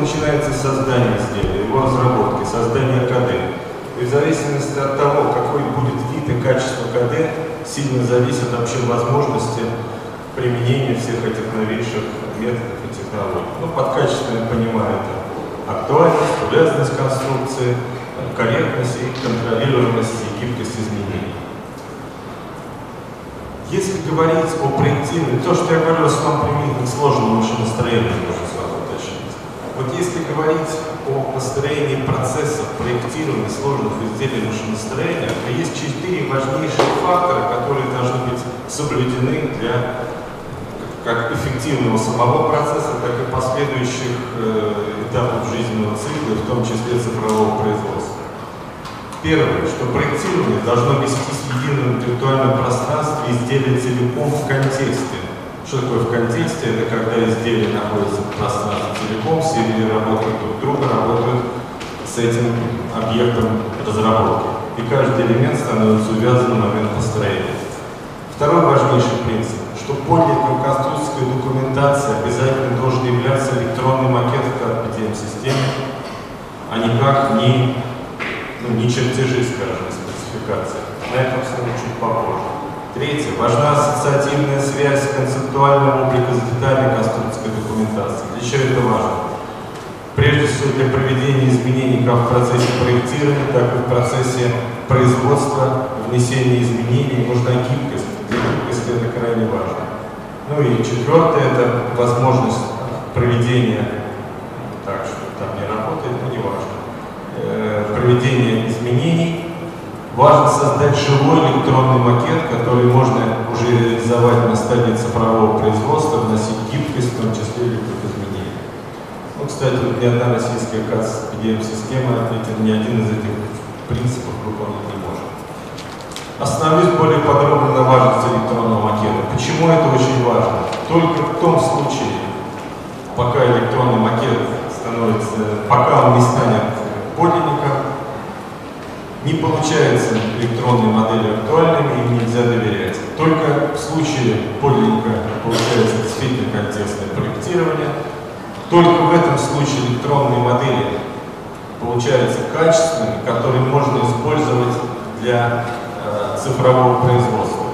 начинается создание изделия, его разработки, создание КД. И в зависимости от того, какой будет вид и качество КД, сильно зависит вообще возможности применения всех этих новейших методов и технологий. Ну, под качеством я понимаю это актуальность, увязанность конструкции, корректность и контролируемость и гибкость изменений. Если говорить о проектировании, то, что я говорю, в основном применительно к сложному машиностроению. Вот если говорить о построении процессов проектирования сложных изделий машиностроения, то есть четыре важнейшие фактора, которые должны быть соблюдены для как эффективного самого процесса, так и последующих э, этапов жизненного цикла, в том числе цифрового производства. Первое, что проектирование должно вестись в едином интеллектуальном пространстве изделия целиком в контексте. Что такое в контексте? Это когда изделие находится в пространстве целиком, все люди работают друг друга, работают с этим объектом разработки. И каждый элемент становится увязан в момент построения. Второй важнейший принцип что подлинная конструкторская документация обязательно должен являться электронный макет в PDM-системе, а никак не, ну, не чертежи, скажем, спецификации. На этом снова чуть попозже. Третье. Важна ассоциативная связь с деталями конструкторской документации. Для чего это важно? Прежде всего для проведения изменений как в процессе проектирования, так и в процессе производства, внесения изменений нужна гибкость гибкость это крайне важно. Ну и четвертое, это возможность проведения, так что там не работает, но не важно, э, проведения изменений. Важно создать живой электронный макет, который можно уже реализовать на стадии цифрового производства, вносить гибкость, в том числе электроизменений. Ну, кстати, вот ни одна российская КАС PDM-система ни один из этих принципов выполнить не может. Остановлюсь более подробно на важности электронного макета. Почему это очень важно? Только в том случае, пока электронный макет становится, пока он не станет получается электронные модели актуальными, им нельзя доверять. Только в случае подлинника получается действительно контекстное проектирование. Только в этом случае электронные модели получаются качественными, которые можно использовать для цифрового производства.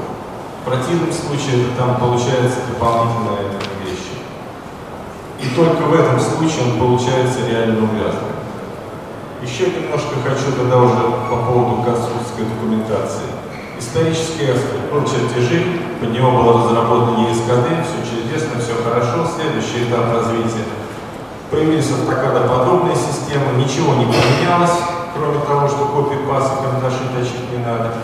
В противном случае это там получается дополнительная вещь. И только в этом случае он получается реально увязанным. Еще немножко хочу тогда уже по поводу конструкторской документации. Исторический аспект, ну, чертежи, под него было разработано ЕСКД, все чудесно, все хорошо. Следующий этап развития. Появились автокадоподобные системы, ничего не поменялось, кроме того, что копии пас и карандаши точить не надо.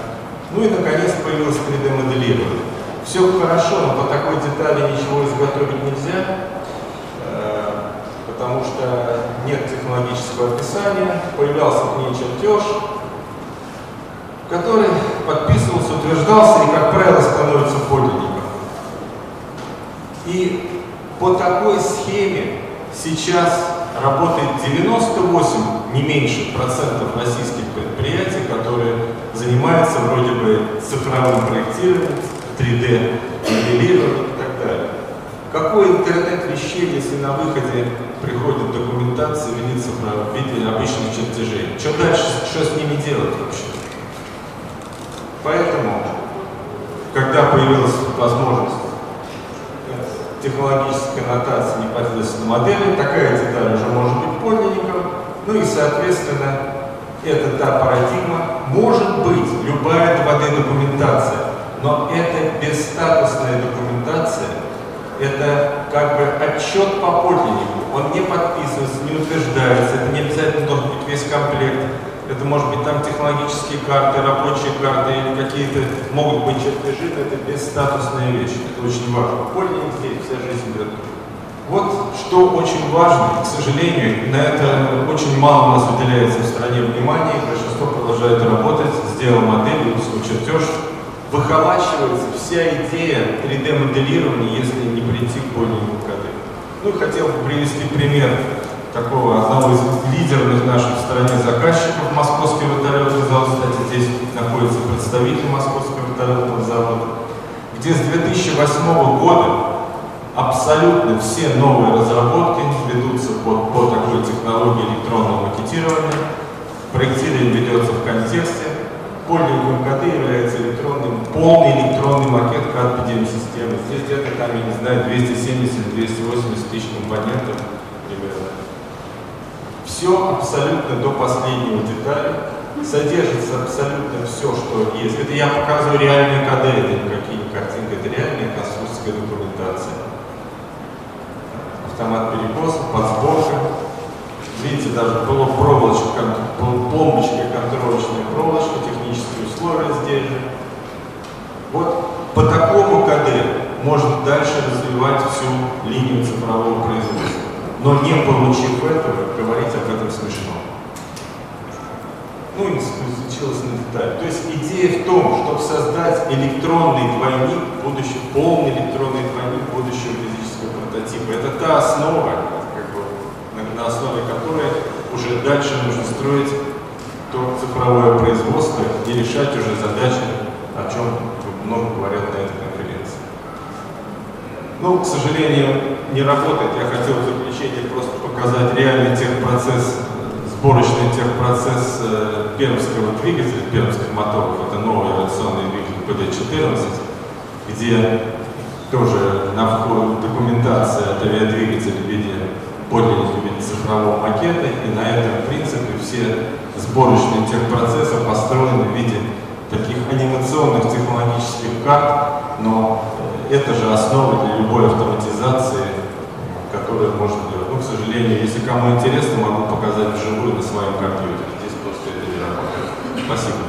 Ну и, наконец, появилось 3D-моделирование. Все хорошо, но по такой детали ничего изготовить нельзя, э, потому что нет технологического описания, появлялся к ней чертеж, который подписывался, утверждался и, как правило, становится подлинником. И по такой схеме сейчас работает 98, не меньше, процентов российских предприятий, которые занимаются вроде бы цифровым проектированием, 3D-моделированием и так далее. Какой интернет вещей, если на выходе приходит документация в виде, цифровых, в виде обычных чертежей? Что дальше, что с ними делать вообще? Поэтому, когда появилась возможность технологической нотации непосредственно модели, такая деталь уже может быть подлинником, ну и, соответственно, это та парадигма, может быть любая 2D-документация, но это бесстатусная документация, это как бы отчет по подлиннику, он не подписывается, не утверждается, это не обязательно должен быть весь комплект, это может быть там технологические карты, рабочие карты или какие-то могут быть чертежи, но это бесстатусная вещь. Это очень важно. Подлинник здесь вся жизнь идет. Вот что очень важно, к сожалению, на это очень мало у нас уделяется в стране внимания, большинство продолжает работать, сделал модель, выпустил чертеж, выхолачивается вся идея 3D-моделирования, если не прийти к подлиннику КД. Ну, хотел бы привести пример такого одного из лидерных в стране заказчиков Московский вертолетный завод. Кстати, здесь находится представитель Московского вертолетного завода, где с 2008 года абсолютно все новые разработки ведутся по, по такой технологии электронного макетирования. Проектирование ведется в контексте. Пользователем коды является электронным, полный электронный макет карт системы. Здесь где-то там, я не знаю, 270-280 тысяч компонентов примерно. Все абсолютно до последнего детали. Содержится абсолютно все, что есть. Это я показываю реальные коды, это никакие не картинки, это реальная конструкторская документация автомат перекоса, подсборка. Видите, даже проволочка, пломбочка, контролочная проволочка, условия здесь. Вот по такому КД можно дальше развивать всю линию цифрового производства. Но не получив этого, говорить об этом смешно. Ну, и случилось на деталь. То есть идея в том, чтобы создать электронный двойник, будущий, полный электронный двойник будущего физического прототипа. Это та основа, как бы, на основе которой уже дальше нужно строить то цифровое производство и решать уже задачи, о чем много говорят на этой конференции. Ну, к сожалению, не работает. Я хотел в заключение просто показать реальный техпроцесс, сборочный техпроцесс э, пермского двигателя, пермских моторов. Это новый авиационный двигатель ПД-14, где тоже на вход документация от авиадвигателя в виде подлинных именно цифрового макета, и на этом принципе все сборочные техпроцессы построены в виде таких анимационных технологических карт, но э, это же основа для любой автоматизации, которую можно делать. Ну, к сожалению, если кому интересно, могу показать вживую на своем компьютере. Здесь просто это не работает. Спасибо.